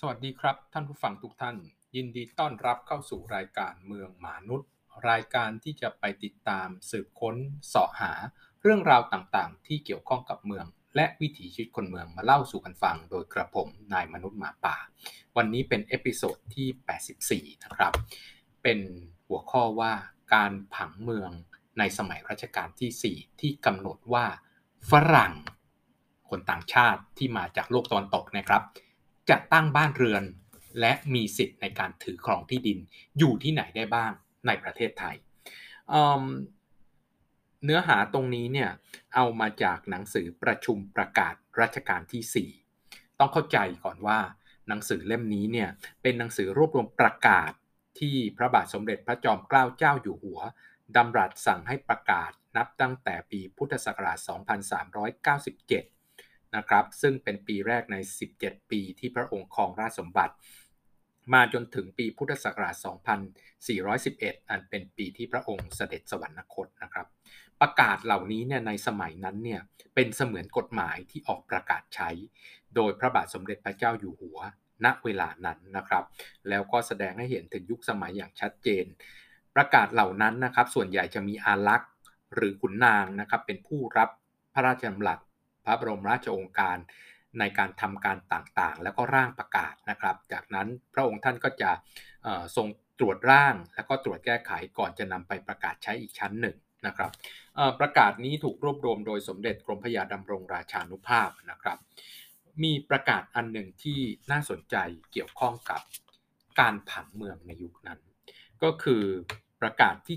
สวัสดีครับ ท่านผู้ฟังทุกท่าน ยินดีต้อนรับเข้าสู่รายการเมืองมนุษย์ รายการที่จะไปติดตามสืบค้นเสาะหา เรื่องราวต่างๆ ที่เกี่ยวข้องกับเมือง และวิถีชีวิตคนเมืองมาเล่าสู่กันฟัง โดยกระผมนายมนุษย์หมาป่า วันนี้เป็น episode ที่ 84 นะครับ เป็นหัวข้อว่าการผังเมืองในสมัยรัชกาลที่ 4 ที่กำหนดว่าฝรั่ง คนต่างชาติที่มาจากโลกตะวันตกนะครับ จะตั้งบ้านเรือน และมีสิทธิ์ในการถือครองที่ดินอยู่ที่ไหนได้บ้างในประเทศไทยเนื้อหาตรงนี้เนี่ยเอามาจากหนังสือประชุมประกาศรัชกาลที่ 4 ต้องเข้าใจก่อนว่าหนังสือเล่มนี้เนี่ยเป็นหนังสือรวบรวมประกาศที่พระบาทสมเด็จพระจอมเกล้าเจ้าอยู่หัวดำรัสสั่งให้ประกาศนับตั้งแต่ปีพุทธศักราช 2397 นะครับ ซึ่งเป็นปีแรกใน 17 ปีที่พระองค์ครองราชสมบัติ มาจนถึงปีพุทธศักราช 2411 อันเป็นปีที่พระองค์เสด็จสวรรคตนะครับ ประกาศเหล่านี้เนี่ยในสมัยนั้นเนี่ยเป็นเสมือนกฎหมายที่ออกประกาศใช้ โดยพระบาทสมเด็จพระเจ้าอยู่หัว ณเวลานั้นนะครับ แล้วก็แสดงให้เห็นถึงยุคสมัยอย่างชัดเจน ประกาศเหล่านั้นนะครับ ส่วนใหญ่จะมีอารักษ์หรือขุนนางนะครับเป็นผู้รับพระราชดำรัส พระบรมราชโองการในการทำการต่างๆ แล้วก็ร่างประกาศนะครับ จากนั้นพระองค์ท่านก็จะทรงตรวจร่าง แล้วก็ตรวจแก้ไขก่อนจะนำไปประกาศใช้อีกชั้นหนึ่งนะครับประกาศนี้ถูกรวบรวมโดยสมเด็จกรมพระยาดำรงราชานุภาพนะครับ มีประกาศอันหนึ่งที่น่าสนใจเกี่ยวข้องกับการผังเมืองในยุคนั้น ก็คือประกาศที่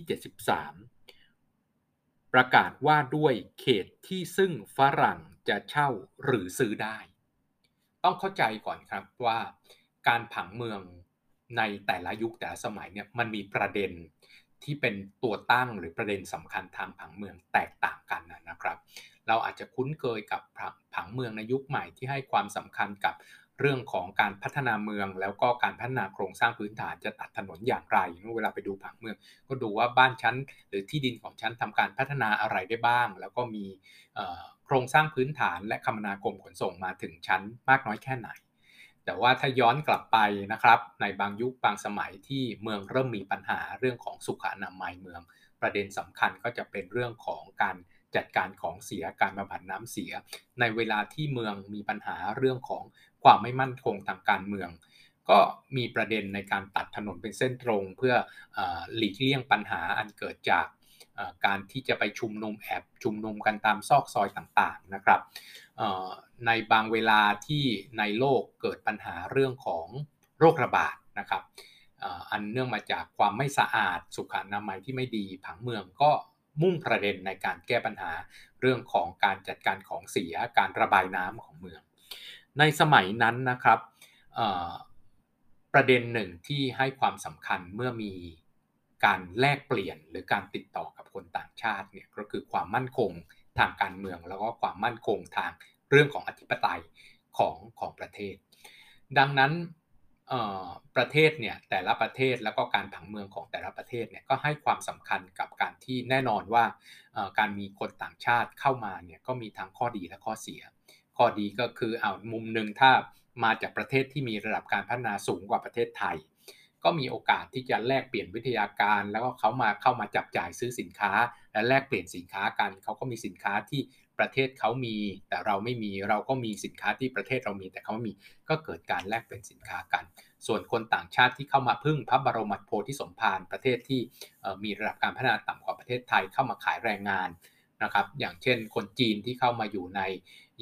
73 ประกาศว่าด้วยเขตที่ซึ่งฝรั่ง จะเช่าหรือซื้อได้ ต้องเข้าใจก่อนครับว่าการผังเมืองในแต่ละยุคแต่ละสมัยเนี่ยมันมีประเด็นที่เป็นตัวตั้งหรือประเด็นสำคัญทางผังเมืองแตกต่างกันนะครับ เราอาจจะคุ้นเคยกับผังเมืองในยุคใหม่ที่ให้ความสำคัญกับ เรื่องของการพัฒนาเมือง แล้วก็การพัฒนาโครงสร้างพื้นฐานจะตัดถนนอย่างไรเมื่อเวลาไปดูผังเมือง ก็ดูว่าบ้านชั้นหรือที่ดินของชั้นทำการพัฒนาอะไรได้บ้าง แล้วก็มีโครงสร้างพื้นฐานและคมนาคมขนส่งมาถึงชั้นมากน้อยแค่ไหน แต่ว่าถ้าย้อนกลับไปนะครับในบางยุคบางสมัยที่เมืองเริ่มมีปัญหาเรื่องของสุขอนามัยเมือง ประเด็นสำคัญก็จะเป็นเรื่องของการจัดการของเสียการบำบัดน้ำเสีย ในเวลาที่เมืองมีปัญหาเรื่องของ ความไม่มั่นคงทางการเมือง ก็มีประเด็นในการตัดถนนเป็นเส้นตรง เพื่อหลีกเลี่ยงปัญหาอันเกิดจากการที่จะไปชุมนุมแอบชุมนุมกันตามซอกซอยต่างๆนะครับในบางเวลาที่ในโลกเกิดปัญหาเรื่องของโรคระบาดนะครับอันเนื่องมาจากความไม่สะอาดสุขอนามัยที่ไม่ดีผังเมืองก็มุ่งประเด็นในการแก้ปัญหาเรื่องของการจัดการของเสียการระบายน้ำของเมือง ในสมัยนั้นนะครับประเด็นหนึ่งที่ให้ความสำคัญเมื่อมีการแลกเปลี่ยนหรือการติดต่อกับคนต่างชาติเนี่ยก็คือความมั่นคงทางการเมือง แล้วก็ความมั่นคงทางเรื่องของอธิปไตยของของประเทศ ดังนั้นประเทศเนี่ยแต่ละประเทศแล้วก็การผังเมืองของแต่ละประเทศเนี่ยก็ให้ความสำคัญกับการที่แน่นอนว่าการมีคนต่างชาติเข้ามาเนี่ยก็มีทั้งข้อดีและข้อเสีย ข้อดีก็คือเอามุมหนึ่งถ้ามาจากประเทศที่มีระดับการพัฒนาสูงกว่าประเทศไทย ก็มีโอกาสที่จะแลกเปลี่ยนวิทยาการ แล้วก็เขามาเข้ามาจับจ่ายซื้อสินค้า และแลกเปลี่ยนสินค้ากันเขาก็มีสินค้าที่ประเทศเขามี แต่เราไม่มีเราก็มีสินค้าที่ประเทศเรามี แต่เขาไม่มีก็เกิดการแลกเปลี่ยนสินค้ากัน ส่วนคนต่างชาติที่เข้ามาพึ่งพระบรมโพธิสมภารประเทศที่มีระดับการพัฒนาต่ำกว่าประเทศไทยเข้ามาขายแรงงานนะครับอย่างเช่นคนจีนที่เข้ามาอยู่ใน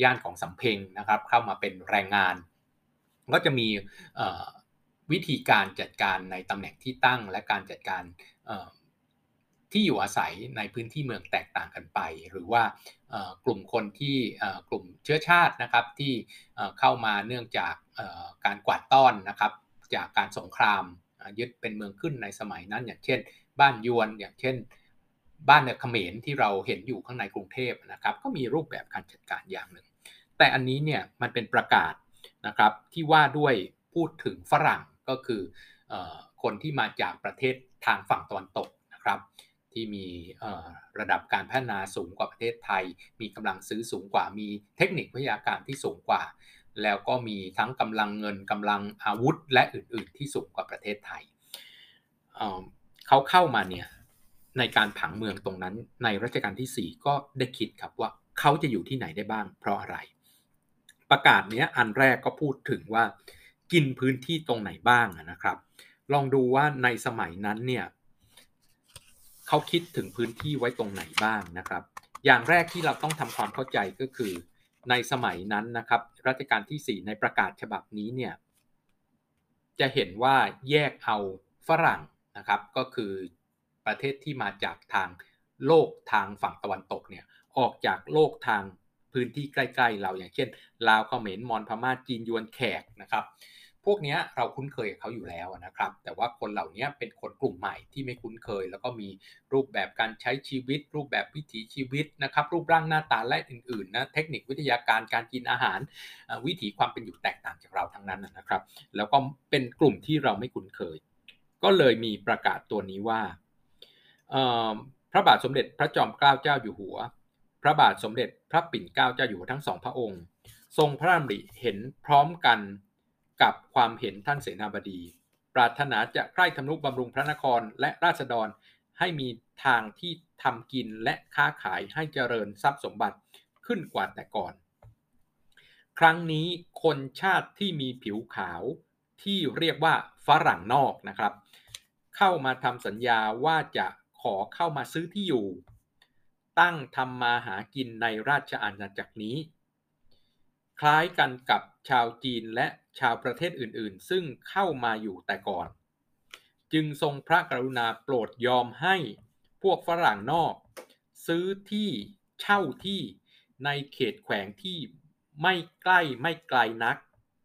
ย่านของสำเพ็งนะครับเข้ามาเป็นแรงงาน ก็จะมีวิธีการจัดการในตำแหน่งที่ตั้งและการจัดการที่อยู่อาศัยในพื้นที่เมืองแตกต่างกันไป หรือว่ากลุ่มคนที่กลุ่มเชื้อชาตินะครับที่เข้ามาเนื่องจากการกวาดต้อนนะครับจากการสงครามยึดเป็นเมืองขึ้นในสมัยนั้น อย่างเช่น บ้านยวนอย่างเช่น บ้านเขมรที่เราเห็นอยู่ข้างในกรุงเทพนะครับ ก็มีรูปแบบการจัดการอย่างหนึ่ง แต่อันนี้เนี่ยมันเป็นประกาศนะครับที่ว่าด้วยพูดถึงฝรั่งก็คือคนที่มาจากประเทศทางฝั่งตะวันตกนะครับที่มีระดับการพัฒนาสูงกว่าประเทศไทย มีกำลังซื้อสูงกว่า มีเทคนิควิทยาการที่สูงกว่า แล้วก็มีทั้งกำลังเงินกำลังอาวุธและอื่น ๆ ที่สูงกว่าประเทศไทยเขาเข้ามาเนี่ยในการผังเมืองตรงนั้นในรัชกาลที่ 4 ก็ได้คิดครับว่าเขาจะอยู่ที่ไหนได้บ้าง เพราะอะไร ประกาศเนี้ยอันแรกก็พูดถึงว่ากินพื้นที่ตรงไหนบ้างนะครับ ลองดูว่าในสมัยนั้นเนี่ยเขาคิดถึงพื้นที่ไว้ตรงไหนบ้างนะครับ อย่างแรกที่เราต้องทำความเข้าใจก็คือ ในสมัยนั้นนะครับ รัชกาลที่ 4 ในประกาศฉบับนี้เนี่ยจะเห็นว่าแยกเอาฝรั่งนะครับ ก็คือประเทศที่มาจากทางโลกทางฝั่งตะวันตกเนี่ยออกจากโลกทาง พื้นที่ใกล้ๆเราอย่างเช่นลาวเขมรมอญพม่าจีนยวนแขกนะครับ พวกนี้เราคุ้นเคยกับเขาอยู่แล้วนะครับ แต่ว่าคนเหล่านี้เป็นคนกลุ่มใหม่ที่ไม่คุ้นเคย แล้วก็มีรูปแบบการใช้ชีวิต รูปแบบวิถีชีวิตนะครับ รูปร่างหน้าตาและอื่นๆนะเทคนิควิทยาการการกินอาหาร วิถีความเป็นอยู่แตกต่างจากเราทั้งนั้นนะครับ แล้วก็เป็นกลุ่มที่เราไม่คุ้นเคย ก็เลยมีประกาศตัวนี้ว่าพระบาทสมเด็จพระจอมเกล้าเจ้าอยู่หัว ระบาทสมเด็จพระปิ่นเกล้าเจ้าอยู่ทั้งสองพระองค์ ทรงพระดำริเห็นพร้อมกันกับความเห็นท่านเสนาบดี ปรารถนาจะใคร่ทำนุบำรุงพระนครและราษฎรให้มีทางที่ทำกินและค้าขายให้เจริญทรัพย์สมบัติขึ้นกว่าแต่ก่อน ครั้งนี้คนชาติที่มีผิวขาวที่เรียกว่าฝรั่งนอกนะครับ เข้ามาทำสัญญาว่าจะขอเข้ามาซื้อที่อยู่ ตั้งทำมาหากินในราชอาณาจักรนี้ คล้ายกันกับชาวจีนและชาวประเทศอื่นๆ ซึ่งเข้ามาอยู่แต่ก่อน จึงทรงพระกรุณาโปรดยอมให้พวกฝรั่งนอก ซื้อที่เช่าที่ในเขตแขวงที่ไม่ใกล้ไม่ไกลนัก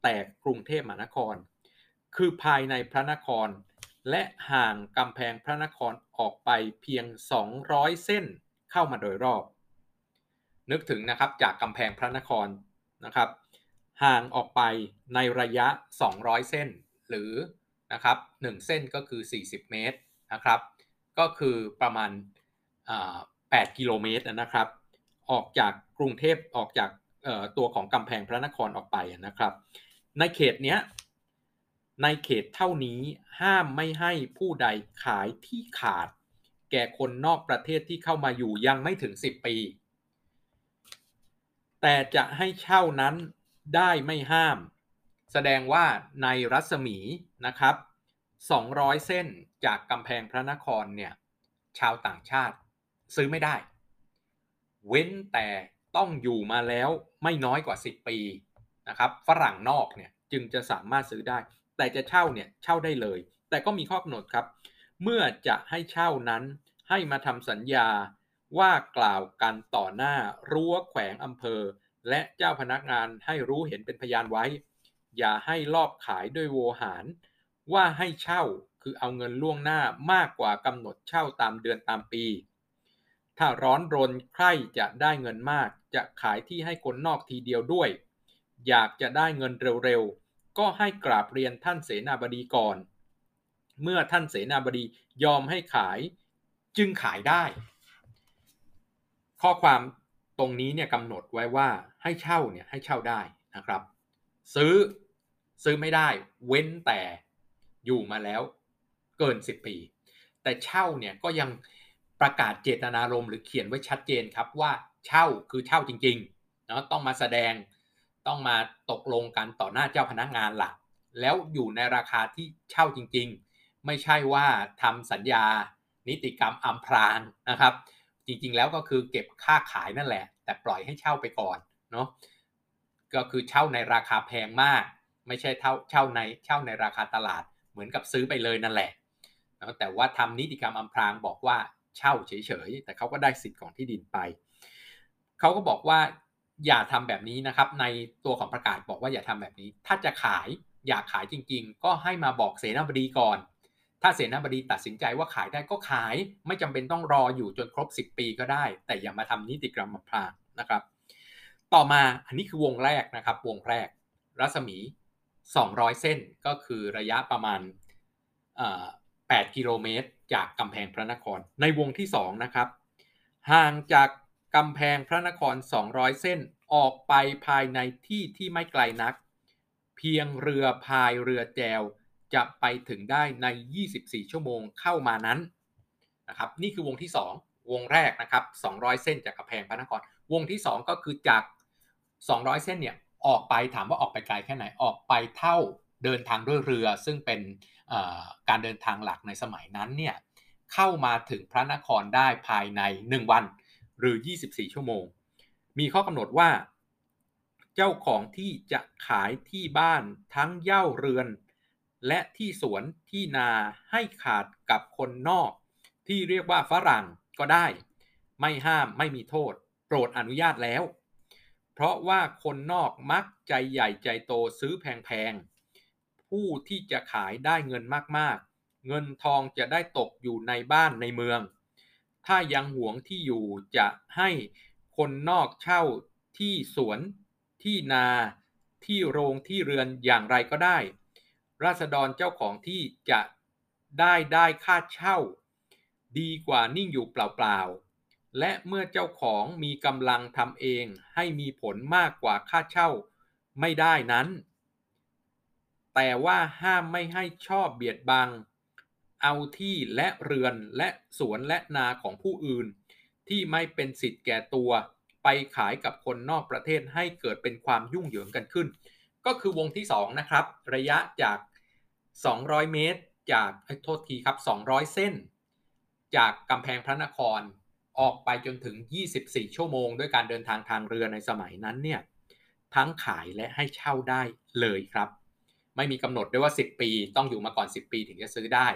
แต่กรุงเทพมหานคร คือภายในพระนคร และห่างกำแพงพระนครออกไปเพียง 200 เส้น เข้ามาโดยรอบ นึกถึงนะครับจากกำแพงพระนครนะครับ ห่างออกไปในระยะ 200 เส้น หรือนะครับ1เส้นก็คือ 40 เมตรนะครับ ก็คือประมาณ 8 กิโลเมตรนะครับ ออกจากกรุงเทพออกจากตัวของกำแพงพระนครออกไปนะครับ ในเขตเนี้ยในเขตเท่านี้ห้ามไม่ให้ผู้ใดขายที่ขาด แก่คนนอกประเทศที่เข้ามาอยู่ยังไม่ถึง 10 ปี แต่จะให้เช่านั้นได้ไม่ห้าม แสดงว่าในรัศมีนะครับ 200 เส้นจากกำแพงพระนครเนี่ยชาวต่างชาติซื้อไม่ได้ เว้นแต่ต้องอยู่มาแล้วไม่น้อยกว่า 10 ปีนะครับฝรั่งนอกเนี่ยจึงจะสามารถซื้อได้ แต่จะเช่าเนี่ยเช่าได้เลย แต่ก็มีข้อกำหนดครับ เมื่อจะให้เช่านั้นให้มาทำสัญญาว่ากล่าวกันต่อหน้ารั้วแขวงอำเภอ และเจ้าพนักงานให้รู้เห็นเป็นพยานไว้ อย่าให้ลอบขายด้วยโวหาร ว่าให้เช่าคือเอาเงินล่วงหน้ามากกว่ากำหนดเช่าตามเดือนตามปี ถ้าร้อนรนใครจะได้เงินมาก จะขายที่ให้คนนอกทีเดียวด้วย อยากจะได้เงินเร็วๆก็ให้กราบเรียนท่านเสนาบดีก่อน เมื่อท่านเสนาบดียอมให้ขายจึงขายได้ ข้อความตรงนี้เนี่ยกำหนดไว้ว่าให้เช่าเนี่ยให้เช่าได้นะครับ ซื้อซื้อไม่ได้เว้นแต่อยู่มาแล้วเกิน 10 ปี แต่เช่าเนี่ยก็ยังประกาศเจตนารมณ์หรือเขียนไว้ชัดเจนครับว่าเช่าคือเช่าจริงๆเนาะต้องมาแสดงต้องมาตกลงกันต่อหน้าเจ้าพนักงานหลักแล้วอยู่ในราคาที่เช่าจริง ๆ ไม่ใช่ว่าทำสัญญานิติกรรมอำพรางนะครับ จริงๆแล้วก็คือเก็บค่าขายนั่นแหละ แต่ปล่อยให้เช่าไปก่อนเนาะก็คือเช่าในราคาแพงมาก ไม่ใช่เท่าเช่าในเช่าในราคาตลาดเหมือนกับซื้อไปเลยนั่นแหละแต่ว่าทำนิติกรรมอำพรางบอกว่าเช่าเฉยๆ แต่เขาก็ได้สิทธิ์ของที่ดินไป เขาก็บอกว่าอย่าทำแบบนี้นะครับ ในตัวของประกาศบอกว่าอย่าทำแบบนี้ ถ้าจะขายอยากขายจริง ๆ ก็ให้มาบอกเสนาบดีก่อน ถ้าเสนาบดีตัดสินใจว่าขายได้ก็ขาย ไม่จำเป็นต้องรออยู่จนครบ 10 ปีก็ได้ แต่อย่ามาทำนิติกรรมพรางนะครับ ต่อมาอันนี้คือวงแรกนะครับ วงแรก รัศมี 200 เส้นก็คือระยะประมาณ 8 กิโลเมตร จากกำแพงพระนคร ในวงที่ 2 นะครับ ห่างจากกำแพงพระนคร 200 เส้นออกไปภายในที่ที่ไม่ไกลนัก เพียงเรือพายเรือแจว จะไปถึงได้ใน 24 ชั่วโมงเข้ามานั้นนะครับนี่คือวงที่ 2 วงแรกนะครับ 200 เส้นจากกำแพงพระนครวงที่ 2 ก็คือจาก 200 เส้นเนี่ยออกไปถามว่าออกไปไกลแค่ไหนออกไปเท่าเดินทางด้วยเรือ ซึ่งเป็นการเดินทางหลักในสมัยนั้นเนี่ยเข้ามาถึงพระนครได้ภายใน 1 วันหรือ 24 ชั่วโมง มีข้อกำหนดว่า เจ้าของที่จะขายที่บ้านทั้งเย่าเรือน และที่สวนที่นาให้ขาดกับคนนอก ที่เรียกว่าฝรั่งก็ได้ ไม่ห้ามไม่มีโทษ โปรดอนุญาตแล้ว เพราะว่าคนนอกมักใจใหญ่ใจโตซื้อแพงๆ ผู้ที่จะขายได้เงินมากๆ เงินทองจะได้ตกอยู่ในบ้านในเมือง ถ้ายังหวงที่อยู่จะให้คนนอกเช่าที่สวนที่นาที่โรงที่เรือนอย่างไรก็ได้ ราษฎรเจ้าของที่จะได้ได้ค่าเช่า ดีกว่านิ่งอยู่เปล่าๆ และเมื่อเจ้าของมีกำลังทำเองให้มีผลมากกว่าค่าเช่าไม่ได้นั้น แต่ว่าห้ามไม่ให้ชอบเบียดบัง เอาที่และเรือนและสวนและนาของผู้อื่น ที่ไม่เป็นสิทธิ์แก่ตัว ไปขายกับคนนอกประเทศให้เกิดเป็นความยุ่งเหยิงกันขึ้น ก็คือวงที่ 2 นะครับ ระยะจาก 200 เมตร จากโทษทีครับ 200 เส้น จากกำแพงพระนครออกไปจนถึง 24 ชั่วโมง ด้วยการเดินทางทางเรือในสมัยนั้นเนี่ยทั้งขายและให้เช่าได้เลยครับ ไม่มีกำหนดด้วยว่า 10 ปี ต้องอยู่มาก่อน 10 ปีถึงจะซื้อได้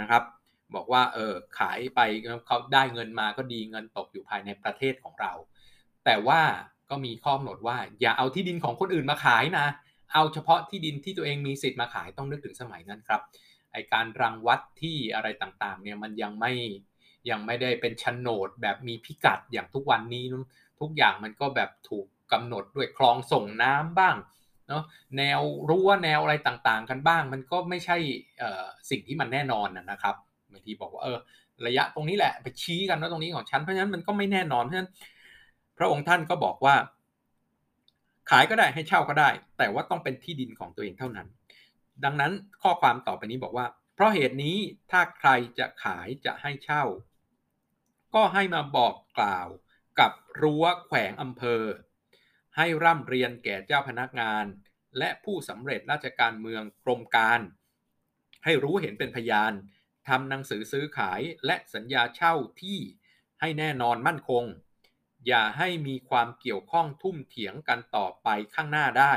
นะครับ บอกว่าเออขายไปเขาได้เงินมาก็ดีเงินตกอยู่ภายในประเทศของเรา แต่ว่าก็มีข้อกำหนดว่าอย่าเอาที่ดินของคนอื่นมาขายนะ เอาเฉพาะที่ดินที่ตัวเองมีสิทธิ์มาขายต้องนึกถึงสมัยนั้นครับไอการรังวัดที่อะไรต่างๆเนี่ยมันยังไม่ยังไม่ได้เป็นโฉนดแบบมีพิกัดอย่างทุกวันนี้ ทุกอย่างมันก็แบบถูกกำหนดด้วยคลองส่งน้ำบ้างเนาะแนวรั้วแนวอะไรต่างๆ กันบ้าง มันก็ไม่ใช่สิ่งที่มันแน่นอนนะครับบางทีบอกว่าเออระยะตรงนี้แหละไปชี้กันว่าตรงนี้ของฉันเพราะฉะนั้นมันก็ไม่แน่นอนเพราะฉะนั้นพระองค์ท่านก็บอกว่า ขายก็ได้ให้เช่าก็ได้ แต่ว่าต้องเป็นที่ดินของตัวเองเท่านั้น ดังนั้นข้อความต่อไปนี้บอกว่า เพราะเหตุนี้ถ้าใครจะขายจะให้เช่า ก็ให้มาบอกกล่าวกับรั้วแขวงอำเภอ ให้ร่ำเรียนแก่เจ้าพนักงาน และผู้สำเร็จราชการเมืองกรมการ ให้รู้เห็นเป็นพยานทำหนังสือซื้อขายและสัญญาเช่าที่ให้แน่นอนมั่นคง อย่าให้มีความเกี่ยวข้องทุ่มเถียงกันต่อไปข้างหน้าได้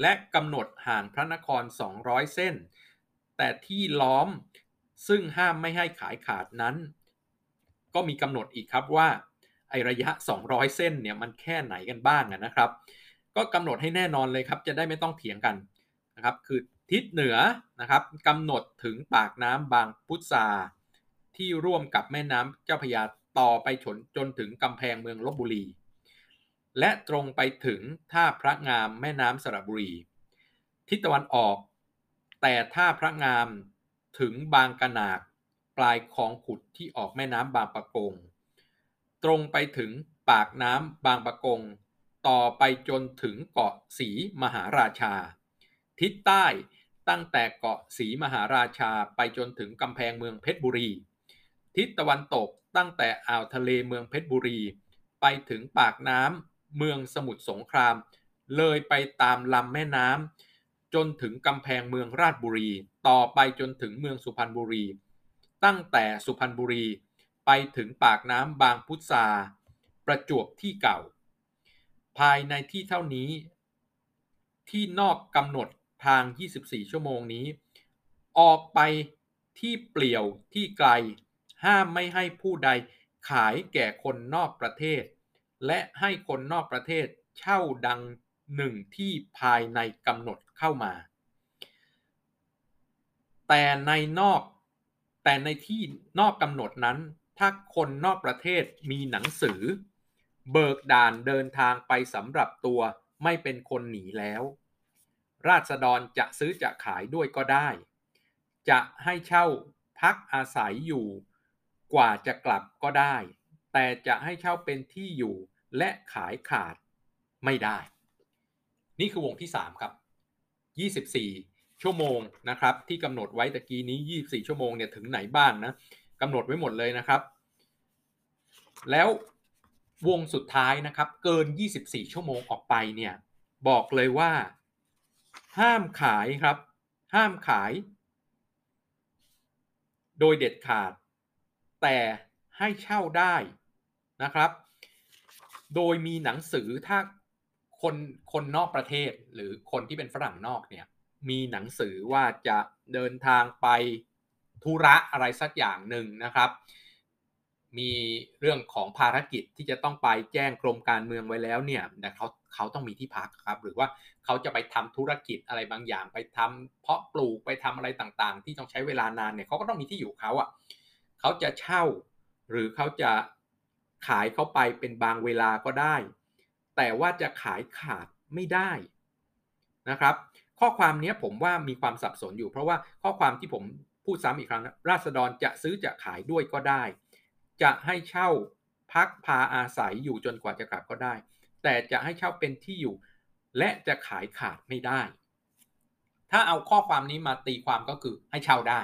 และกำหนดห่างพระนคร 200 เส้น แต่ที่ล้อมซึ่งห้ามไม่ให้ขายขาดนั้น ก็มีกำหนดอีกครับว่าไอระยะ 200 เส้นเนี่ยมันแค่ไหนกันบ้างนะครับ ก็กำหนดให้แน่นอนเลยครับ จะได้ไม่ต้องเถียงกันนะครับคือทิศเหนือนะครับกำหนดถึงปากน้ำบางพุทธาที่ร่วมกับแม่น้ำเจ้าพยา ต่อไปจนจนถึงกำแพงเมืองลบบุรี และตรงไปถึงท่าพระงามแม่น้ำสระบุรี ทิศตะวันออก แต่ท่าพระงามถึงบางกระนาดปลายคลองขุดที่ออกแม่น้ำบางปะกง ตรงไปถึงปากน้ำบางปะกง ต่อไปจนถึงเกาะสีมหาราชา ทิศใต้ตั้งแต่เกาะสีมหาราชาไปจนถึงกำแพงเมืองเพชรบุรี ทิศตะวันตก ตั้งแต่อ่าวทะเลเมืองเพชรบุรี ไปถึงปากน้ำเมืองสมุทรสงคราม เลยไปตามลำแม่น้ำจนถึงกำแพงเมืองราชบุรี ต่อไปจนถึงเมืองสุพรรณบุรี ตั้งแต่สุพรรณบุรี ไปถึงปากน้ำบางพุทธาประจวบที่เก่า ภายในที่เท่านี้ ที่นอกกำหนดทาง 24 ชั่วโมงนี้ ออกไปที่เปลี่ยวที่ไกล ห้ามไม่ให้ผู้ใดขายแก่คนนอกประเทศ และให้คนนอกประเทศเช่าดังหนึ่งที่ภายในกำหนดเข้ามา แต่ในนอกแต่ในที่นอกกำหนดนั้น ถ้าคนนอกประเทศมีหนังสือ เบิกด่านเดินทางไปสำหรับตัวไม่เป็นคนหนีแล้ว ราษฎรจะซื้อจะขายด้วยก็ได้ จะให้เช่าพักอาศัยอยู่ กว่าจะกลับก็ได้ แต่จะให้เช่าเป็นที่อยู่และขายขาดไม่ได้ นี่คือวงที่ 3 ครับ 24 ชั่วโมงนะครับ ที่กำหนดไว้ตะกี้นี้ 24 ชั่วโมงเนี่ยถึงไหนบ้างนะกำหนดไว้หมดเลยนะครับ แล้ววงสุดท้ายนะครับ เกิน 24 ชั่วโมงออกไปเนี่ยบอกเลยว่า ห้ามขายครับ ห้ามขาย โดยเด็ดขาด แต่ให้เช่าได้นะครับ โดยมีหนังสือถ้าคนคนนอกประเทศหรือคนที่เป็นฝรั่งนอกเนี่ยมีหนังสือว่าจะเดินทางไปธุระอะไรสักอย่างหนึ่งนะครับ มีเรื่องของภารกิจที่จะต้องไปแจ้งกรมการเมืองไว้แล้วเนี่ยแต่เขาเขาต้องมีที่พักครับ หรือว่าเขาจะไปทำธุรกิจอะไรบางอย่าง ไปทำเพาะปลูกไปทำอะไรต่างๆ ที่ต้องใช้เวลานานเนี่ยเขาก็ต้องมีที่อยู่เขาอะ เขาจะเช่า หรือเขาจะขายเข้าไปเป็นบางเวลาก็ได้ แต่ว่าจะขายขาดไม่ได้นะครับ ข้อความนี้ผมว่ามีความสับสนอยู่ เพราะว่าข้อความที่ผมพูดซ้ำอีกครั้งนะราษฎรจะซื้อจะขายด้วยก็ได้ จะให้เช่าพักพาอาศัยอยู่จนกว่าจะกลับก็ได้ แต่จะให้เช่าเป็นที่อยู่ และจะขายขาดไม่ได้ ถ้าเอาข้อความนี้มาตีความก็คือให้เช่าได้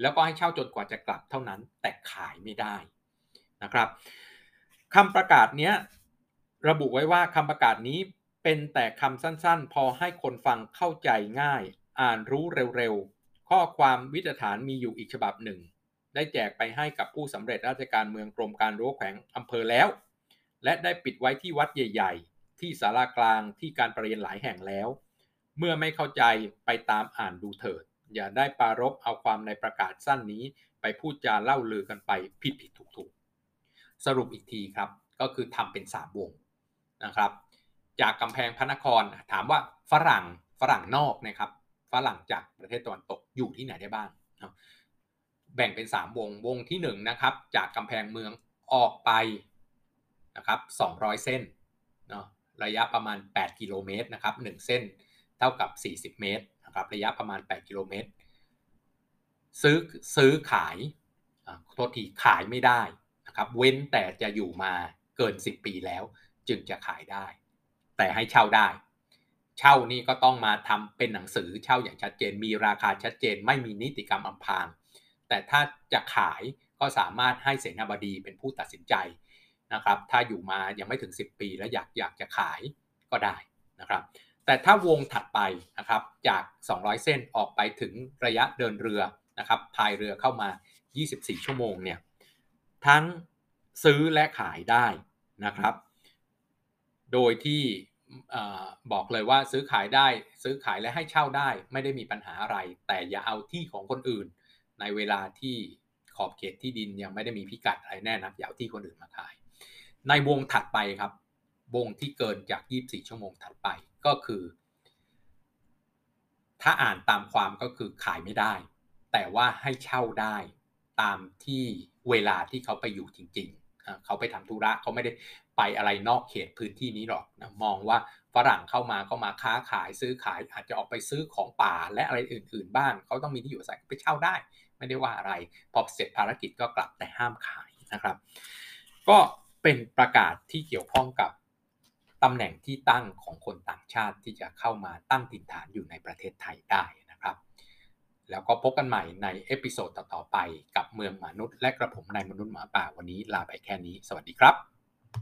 แล้วก็ให้เช่าจนกว่าจะกลับเท่านั้นแต่ขายไม่ได้นะครับคำประกาศนี้ระบุไว้ว่าคำประกาศนี้เป็นแต่คำสั้นๆ พอให้คนฟังเข้าใจง่าย อ่านรู้เร็วๆ ข้อความวิจฐานมีอยู่อีกฉบับหนึ่ง ได้แจกไปให้กับผู้สำเร็จราชการเมืองกรมการรั้วแขวงอำเภอแล้ว และได้ปิดไว้ที่วัดใหญ่ ๆ ที่ศาลากลางที่การประเรียนหลายแห่งแล้ว เมื่อไม่เข้าใจไปตามอ่านดูเถิด อย่าได้ปารบเอาความในประกาศสั้นนี้ ไปพูดจาเล่าลือกันไปผิดผิดถูกถูกสรุปอีกทีครับก็คือทำเป็นสามวงนะครับ จากกำแพงพระนครถามว่าฝรั่งฝรั่งนอกนะครับ ฝรั่งจากประเทศตะวันตกอยู่ที่ไหนได้บ้างแบ่งเป็น 3 วงวงที่1นนะครับจากกำแพงเมืองออกไปนะครับ200 เส้นเนาะระยะประมาณ 8 กิโลเมตรนะครับ1เส้นเท่ากับ 40 เมตร นะครับระยะประมาณ 8 กิโลเมตร ซื้อซื้อขายโทษทีขายไม่ได้นะครับเว้นแต่จะอยู่มาเกิน 10 ปีแล้ว จึงจะขายได้ แต่ให้เช่าได้ เช่านี่ก็ต้องมาทำเป็นหนังสือเช่าอย่างชัดเจน มีราคาชัดเจน ไม่มีนิติกรรมอำพรางแต่ถ้าจะขายก็สามารถให้เสนาบดีเป็นผู้ตัดสินใจนะครับ ถ้าอยู่มายังไม่ถึง 10 ปี แล้วอยากอยากจะขายก็ได้นะครับ แต่ถ้าวงถัดไปนะครับจาก 200 เส้นออกไปถึงระยะเดินเรือนะครับพายเรือเข้ามา 24 ชั่วโมงเนี่ยทั้งซื้อและขายได้นะครับ โดยที่บอกเลยว่าซื้อขายได้ซื้อขายและให้เช่าได้ไม่ได้มีปัญหาอะไร แต่อย่าเอาที่ของคนอื่น ในเวลาที่ขอบเขตที่ดินยังไม่ได้มีพิกัดอะไรแน่นะอย่าเอาที่คนอื่นมาขาย ในวงถัดไปครับ วงที่เกินจาก 24 ชั่วโมงถัดไป ก็คือ ถ้าอ่านตามความก็คือขายไม่ได้ แต่ว่าให้เช่าได้ตามที่เวลาที่เขาไปอยู่จริงๆ เขาไปทำธุระเขาไม่ได้ไปอะไรนอกเขตพื้นที่นี้หรอกนะมองว่าฝรั่งเข้ามาก็มาค้าขายซื้อขายอาจจะออกไปซื้อของป่าและอะไรอื่น ๆ บ้างเขาต้องมีที่อยู่อาศัยไปเช่าได้ ไม่ได้ว่าอะไร พอเสร็จภารกิจก็กลับแต่ห้ามขายนะครับ ก็เป็นประกาศที่เกี่ยวข้องกับ ตำแหน่งที่ตั้งของคนต่างชาติที่จะเข้ามาตั้งถิ่นฐานอยู่ในประเทศไทยได้นะครับ แล้วก็พบกันใหม่ใน episode ต่อๆไปกับเมืองมนุษย์และกระผมนายมนุษย์หมาป่าวันนี้ลาไปแค่นี้ สวัสดีครับ